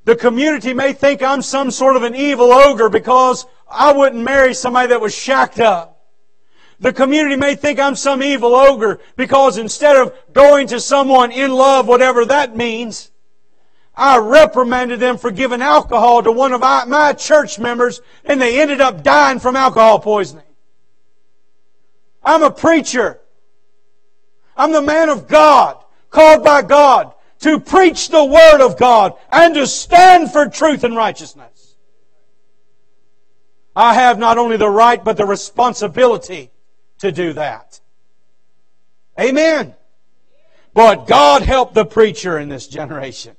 Speaker 2: The community may think I'm some sort of an evil ogre because I wouldn't marry somebody that was shacked up. The community may think I'm some evil ogre because instead of going to someone in love, whatever that means, I reprimanded them for giving alcohol to one of my church members and they ended up dying from alcohol poisoning. I'm a preacher. I'm the man of God, called by God to preach the Word of God and to stand for truth and righteousness. I have not only the right but the responsibility to do that. Amen. But God help the preacher in this generation.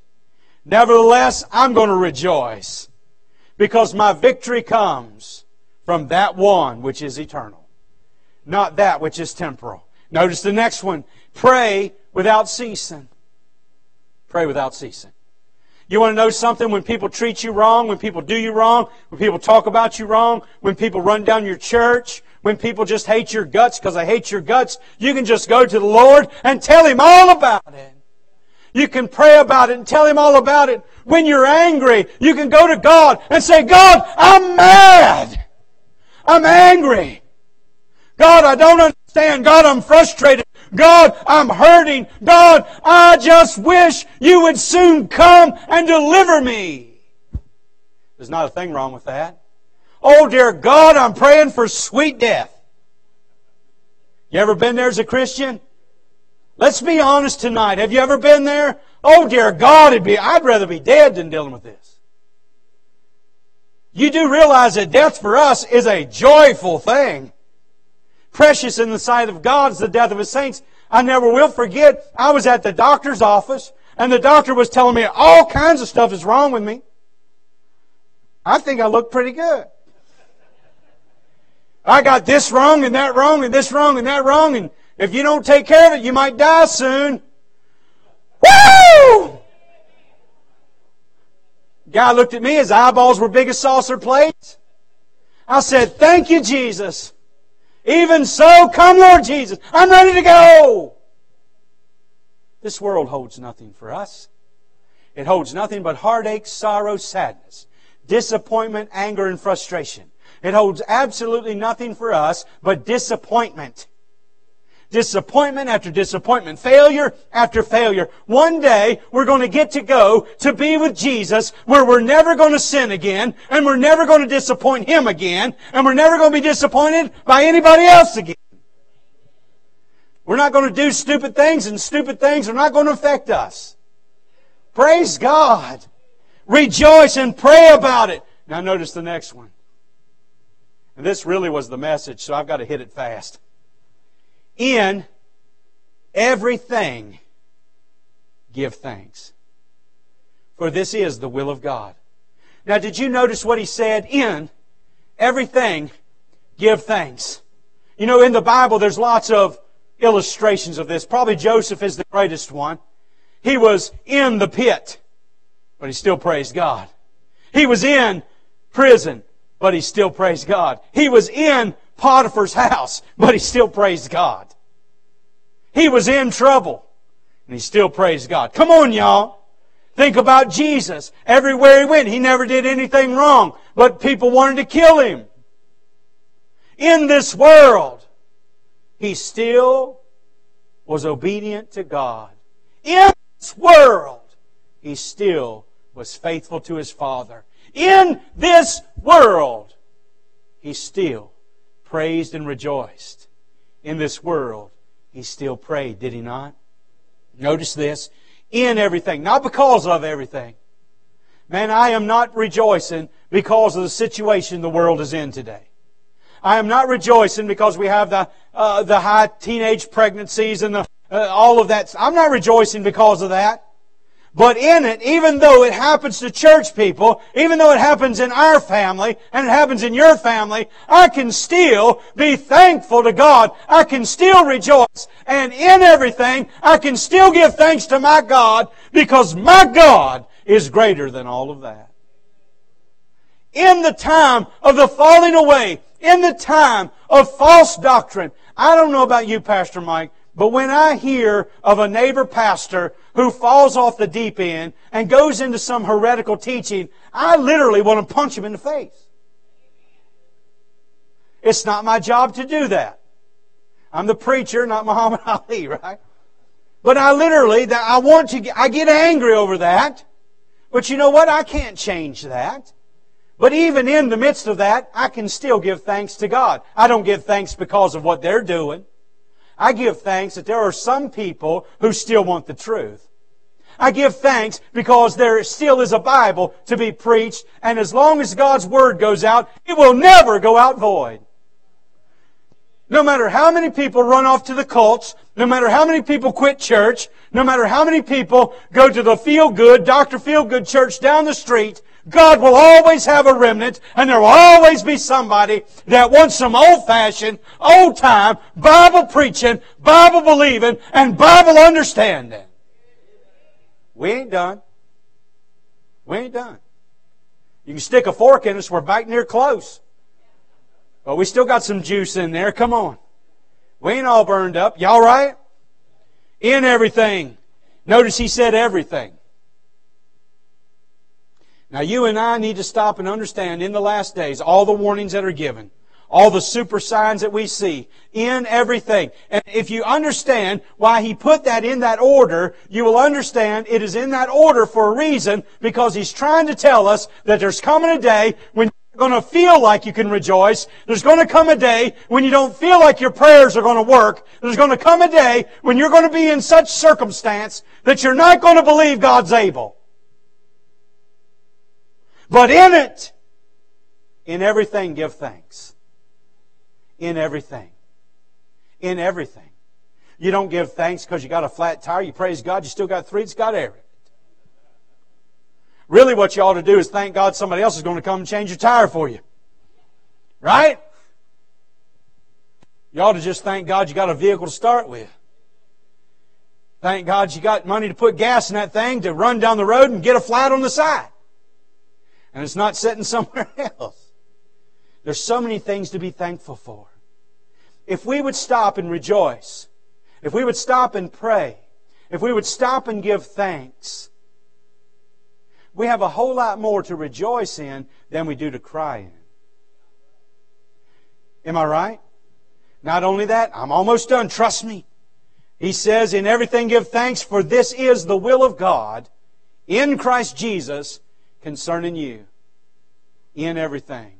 Speaker 2: Nevertheless, I'm going to rejoice because my victory comes from that one which is eternal, not that which is temporal. Notice the next one. Pray without ceasing. Pray without ceasing. You want to know something? When people treat you wrong, when people do you wrong, when people talk about you wrong, when people run down your church, when people just hate your guts because they hate your guts, you can just go to the Lord and tell Him all about it. You can pray about it and tell Him all about it. When you're angry, you can go to God and say, God, I'm mad. I'm angry. God, I don't understand. God, I'm frustrated. God, I'm hurting. God, I just wish you would soon come and deliver me. There's not a thing wrong with that. Oh, dear God, I'm praying for sweet death. You ever been there as a Christian? Let's be honest tonight. Have you ever been there? Oh dear God, it'd be, I'd rather be dead than dealing with this. You do realize that death for us is a joyful thing. Precious in the sight of God is the death of His saints. I never will forget, I was at the doctor's office and the doctor was telling me all kinds of stuff is wrong with me. I think I look pretty good. I got this wrong and that wrong and this wrong and that wrong and if you don't take care of it, you might die soon. Woo! Guy looked at me, his eyeballs were big as saucer plates. I said, Thank you, Jesus. Even so, come, Lord Jesus. I'm ready to go. This world holds nothing for us. It holds nothing but heartache, sorrow, sadness, disappointment, anger, and frustration. It holds absolutely nothing for us but disappointment disappointment after disappointment, failure after failure. One day, we're going to get to go to be with Jesus where we're never going to sin again, and we're never going to disappoint Him again, and we're never going to be disappointed by anybody else again. We're not going to do stupid things, and stupid things are not going to affect us. Praise God. Rejoice and pray about it. Now notice the next one. And this really was the message, so I've got to hit it fast in everything give thanks. For this is the will of God. Now, did you notice what he said? In everything give thanks. You know, in the Bible, there's lots of illustrations of this. Probably Joseph is the greatest one. He was in the pit, but he still praised God. He was in prison, but he still praised God. He was in Potiphar's house, but he still praised God. He was in trouble, and he still praised God. Come on, y'all. Think about Jesus. Everywhere he went, he never did anything wrong, but people wanted to kill him. In this world, he still was obedient to God. In this world, he still was faithful to his Father. In this world, he still praised and rejoiced. In this world, he still prayed, did he not? Notice this in everything, not because of everything. Man, I am not rejoicing because of the situation the world is in today. I am not rejoicing because we have the uh, the high teenage pregnancies and the uh, all of that. I'm not rejoicing because of that. But in it, even though it happens to church people, even though it happens in our family, and it happens in your family, I can still be thankful to God. I can still rejoice. And in everything, I can still give thanks to my God because my God is greater than all of that. In the time of the falling away, in the time of false doctrine, I don't know about you, Pastor Mike, but when I hear of a neighbor pastor who falls off the deep end and goes into some heretical teaching, I literally want to punch him in the face. It's not my job to do that. I'm the preacher, not Muhammad Ali, right? But I literally, I want to, I get angry over that. But you know what? I can't change that. But even in the midst of that, I can still give thanks to God. I don't give thanks because of what they're doing. I give thanks that there are some people who still want the truth. I give thanks because there still is a Bible to be preached, and as long as God's Word goes out, it will never go out void. No matter how many people run off to the cults, no matter how many people quit church, no matter how many people go to the feel good, Dr. Feel Good church down the street, God will always have a remnant, and there will always be somebody that wants some old-fashioned, old-time, Bible preaching, Bible believing, and Bible understanding. We ain't done. We ain't done. You can stick a fork in us, we're back near close. But we still got some juice in there. Come on. We ain't all burned up. Y'all right? In everything. Notice he said everything. Now, you and I need to stop and understand in the last days all the warnings that are given, all the super signs that we see in everything. And if you understand why he put that in that order, you will understand it is in that order for a reason because he's trying to tell us that there's coming a day when you're going to feel like you can rejoice. There's going to come a day when you don't feel like your prayers are going to work. There's going to come a day when you're going to be in such circumstance that you're not going to believe God's able. But in it, in everything, give thanks. In everything. In everything. You don't give thanks because you got a flat tire. You praise God. You still got three. It's got air. Really, what you ought to do is thank God somebody else is going to come and change your tire for you. Right? You ought to just thank God you got a vehicle to start with. Thank God you got money to put gas in that thing to run down the road and get a flat on the side and it's not sitting somewhere else. There's so many things to be thankful for. If we would stop and rejoice, if we would stop and pray, if we would stop and give thanks, we have a whole lot more to rejoice in than we do to cry in. Am I right? Not only that, I'm almost done, trust me. He says, In everything give thanks, for this is the will of God in Christ Jesus concerning you in everything.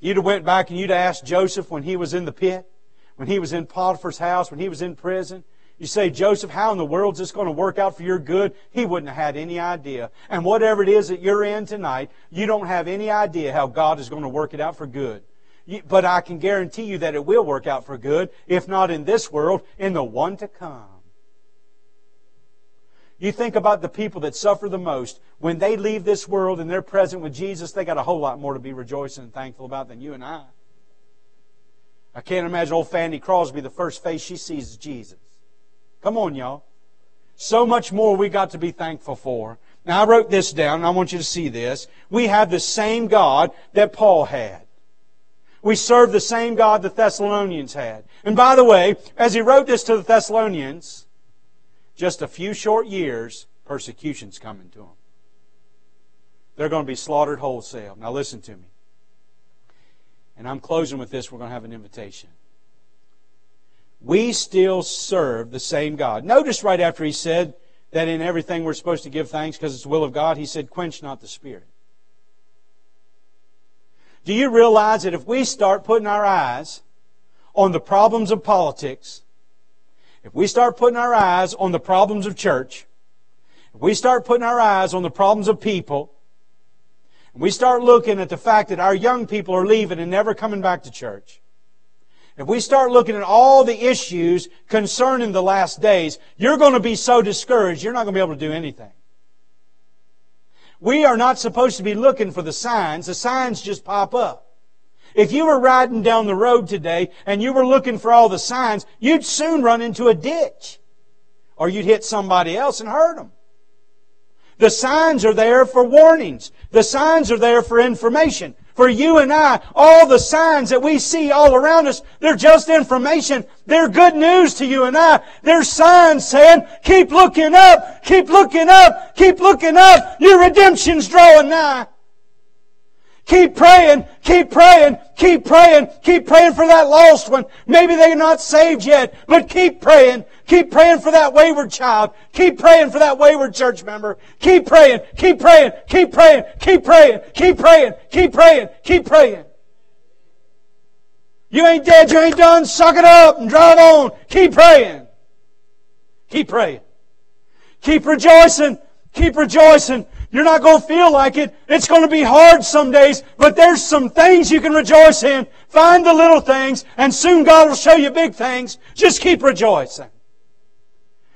Speaker 2: You'd have went back and you'd asked Joseph when he was in the pit, when he was in Potiphar's house, when he was in prison. You say, Joseph, how in the world is this going to work out for your good? He wouldn't have had any idea. And whatever it is that you're in tonight, you don't have any idea how God is going to work it out for good. But I can guarantee you that it will work out for good, if not in this world, in the one to come. You think about the people that suffer the most. When they leave this world and they're present with Jesus, they got a whole lot more to be rejoicing and thankful about than you and I. I can't imagine old Fanny Crosby, the first face she sees is Jesus. Come on, y'all. So much more we got to be thankful for. Now, I wrote this down, and I want you to see this. We have the same God that Paul had. We serve the same God the Thessalonians had. And by the way, as he wrote this to the Thessalonians, just a few short years Persecution's coming to them. They're going to be slaughtered wholesale. Now listen to me. And I'm closing with this. We're going to have an invitation. We still serve the same God. Notice right after he said that in everything we're supposed to give thanks because it's the will of God, he said, quench not the spirit. Do you realize that if we start putting our eyes on the problems of politics, if we start putting our eyes on the problems of church, if we start putting our eyes on the problems of people, we start looking at the fact that our young people are leaving and never coming back to church, if we start looking at all the issues concerning the last days, you're going to be so discouraged, you're not going to be able to do anything. We are not supposed to be looking for the signs. The signs just pop up. If you were riding down the road today and you were looking for all the signs, you'd soon run into a ditch. Or you'd hit somebody else and hurt them. The signs are there for warnings. The signs are there for information. For you and I, all the signs that we see all around us, they're just information. They're good news to you and I. They're signs saying, keep looking up, keep looking up, keep looking up. Your redemption's drawing nigh. Keep praying, keep praying, keep praying, keep praying for that lost one. Maybe they're not saved yet, but keep praying. Keep praying for that wayward child. Keep praying for that wayward church member. Keep praying, keep praying, keep praying, keep praying, keep praying, keep praying, keep praying. You ain't dead, you ain't done. Suck it up and drive on. Keep praying. Keep praying. Keep rejoicing. Keep rejoicing. You're not going to feel like it. It's going to be hard some days, but there's some things you can rejoice in. Find the little things, and soon God will show you big things. Just keep rejoicing.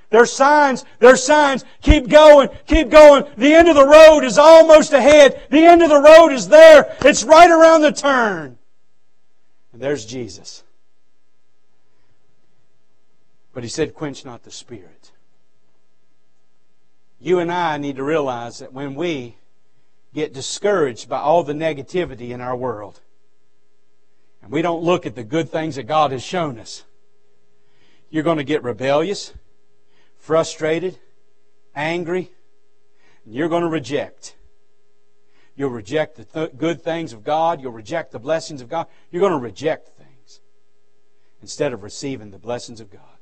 Speaker 2: There's signs, there's signs. Keep going, keep going. The end of the road is almost ahead. The end of the road is there. It's right around the turn. And there's Jesus. But he said, quench not the spirit. You and I need to realize that when we get discouraged by all the negativity in our world, and we don't look at the good things that God has shown us, you're going to get rebellious, frustrated, angry, and you're going to reject. You'll reject the th- good things of God. You'll reject the blessings of God. You're going to reject things instead of receiving the blessings of God.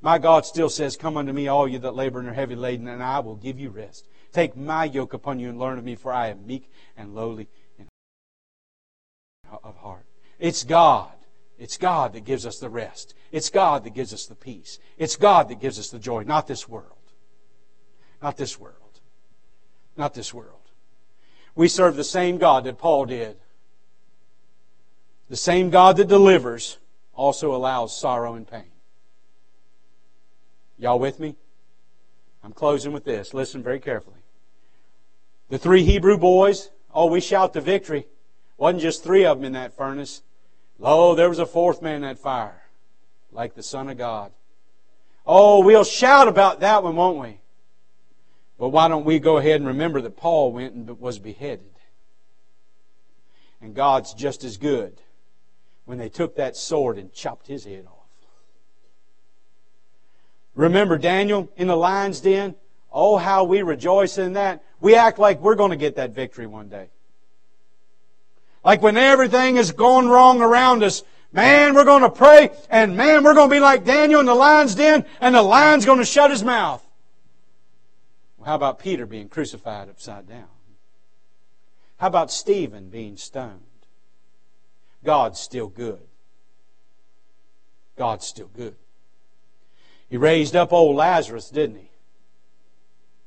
Speaker 2: My God still says, Come unto me, all you that labor and are heavy laden, and I will give you rest. Take my yoke upon you and learn of me, for I am meek and lowly of heart. It's God. It's God that gives us the rest. It's God that gives us the peace. It's God that gives us the joy, not this world. Not this world. Not this world. We serve the same God that Paul did. The same God that delivers also allows sorrow and pain. Y'all with me? I'm closing with this. Listen very carefully. The three Hebrew boys, oh, we shout the victory. Wasn't just three of them in that furnace. Lo, there was a fourth man in that fire, like the Son of God. Oh, we'll shout about that one, won't we? But why don't we go ahead and remember that Paul went and was beheaded? And God's just as good when they took that sword and chopped his head off. Remember Daniel in the lion's den? Oh, how we rejoice in that. We act like we're going to get that victory one day. Like when everything is going wrong around us, man, we're going to pray, and man, we're going to be like Daniel in the lion's den, and the lion's going to shut his mouth. Well, how about Peter being crucified upside down? How about Stephen being stoned? God's still good. God's still good. He raised up old Lazarus, didn't he?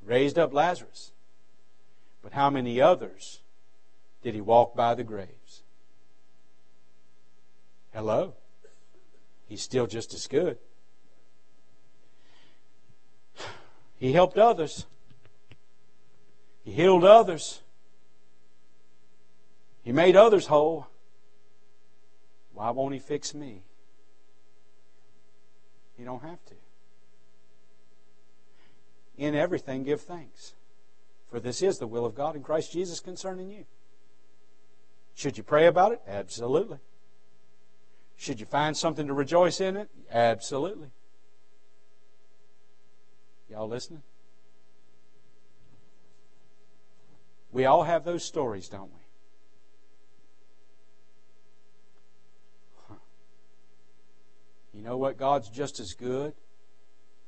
Speaker 2: Raised up Lazarus. But how many others did he walk by the graves? Hello? He's still just as good. He helped others. He healed others. He made others whole. Why won't he fix me? You don't have to. In everything, give thanks. For this is the will of God in Christ Jesus concerning you. Should you pray about it? Absolutely. Should you find something to rejoice in it? Absolutely. Y'all listening? We all have those stories, don't we? Huh. You know what? God's just as good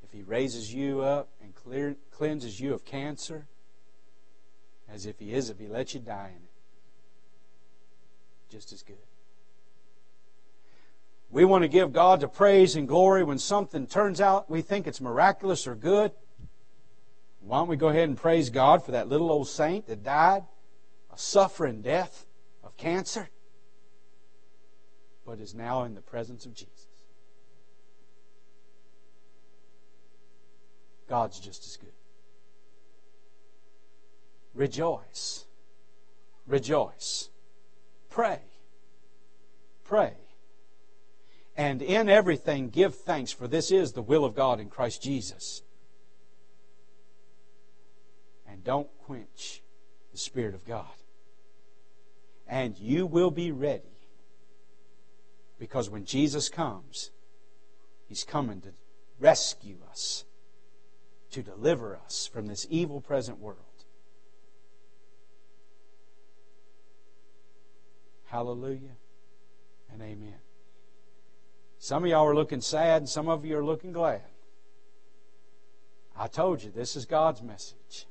Speaker 2: if He raises you up clear, cleanses you of cancer as if He is if He lets you die in it. Just as good. We want to give God the praise and glory when something turns out we think it's miraculous or good. Why don't we go ahead and praise God for that little old saint that died a suffering death of cancer, but is now in the presence of Jesus? God's just as good. Rejoice. Rejoice. Pray. Pray. And in everything give thanks, for this is the will of God in Christ Jesus. And don't quench the Spirit of God. And you will be ready. Because when Jesus comes, He's coming to rescue us, to deliver us from this evil present world. Hallelujah and amen. Some of y'all are looking sad, and some of you are looking glad. I told you, this is God's message.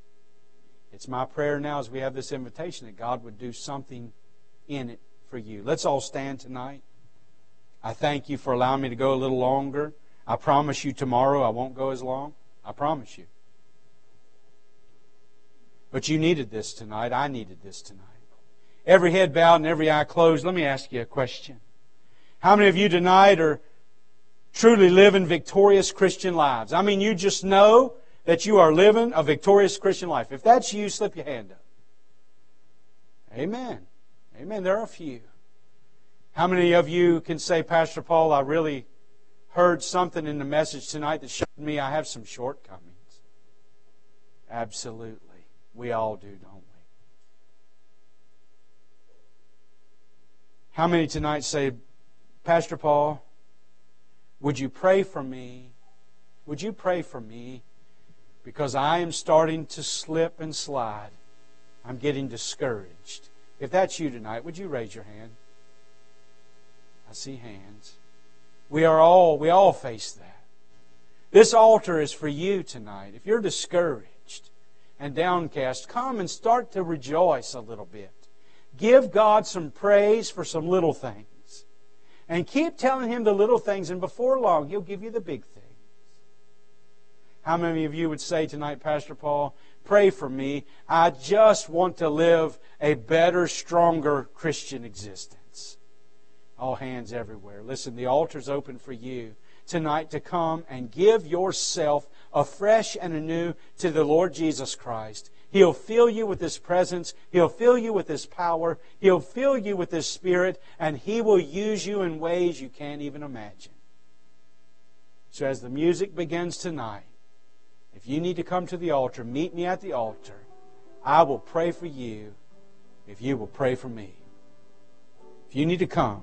Speaker 2: It's my prayer now as we have this invitation that God would do something in it for you. Let's all stand tonight. I thank you for allowing me to go a little longer. I promise you tomorrow I won't go as long. I promise you. But you needed this tonight. I needed this tonight. Every head bowed and every eye closed. Let me ask you a question. How many of you tonight are truly living victorious Christian lives? I mean, you just know that you are living a victorious Christian life. If that's you, slip your hand up. Amen. Amen. There are a few. How many of you can say, Pastor Paul, I really heard something in the message tonight that showed me I have some shortcomings? Absolutely. We all do, don't we? How many tonight say, Pastor Paul, would you pray for me? Would you pray for me? Because I am starting to slip and slide. I'm getting discouraged. If that's you tonight, would you raise your hand? I see hands. We are all, we all face that. This altar is for you tonight. If you're discouraged and downcast, come and start to rejoice a little bit. Give God some praise for some little things. And keep telling Him the little things, and before long, He'll give you the big things. How many of you would say tonight, Pastor Paul, pray for me? I just want to live a better, stronger Christian existence. All hands everywhere. Listen, the altar's open for you tonight to come and give yourself afresh and anew to the Lord Jesus Christ. He'll fill you with His presence. He'll fill you with His power. He'll fill you with His Spirit, and He will use you in ways you can't even imagine. So as the music begins tonight, if you need to come to the altar, meet me at the altar. I will pray for you if you will pray for me. If you need to come,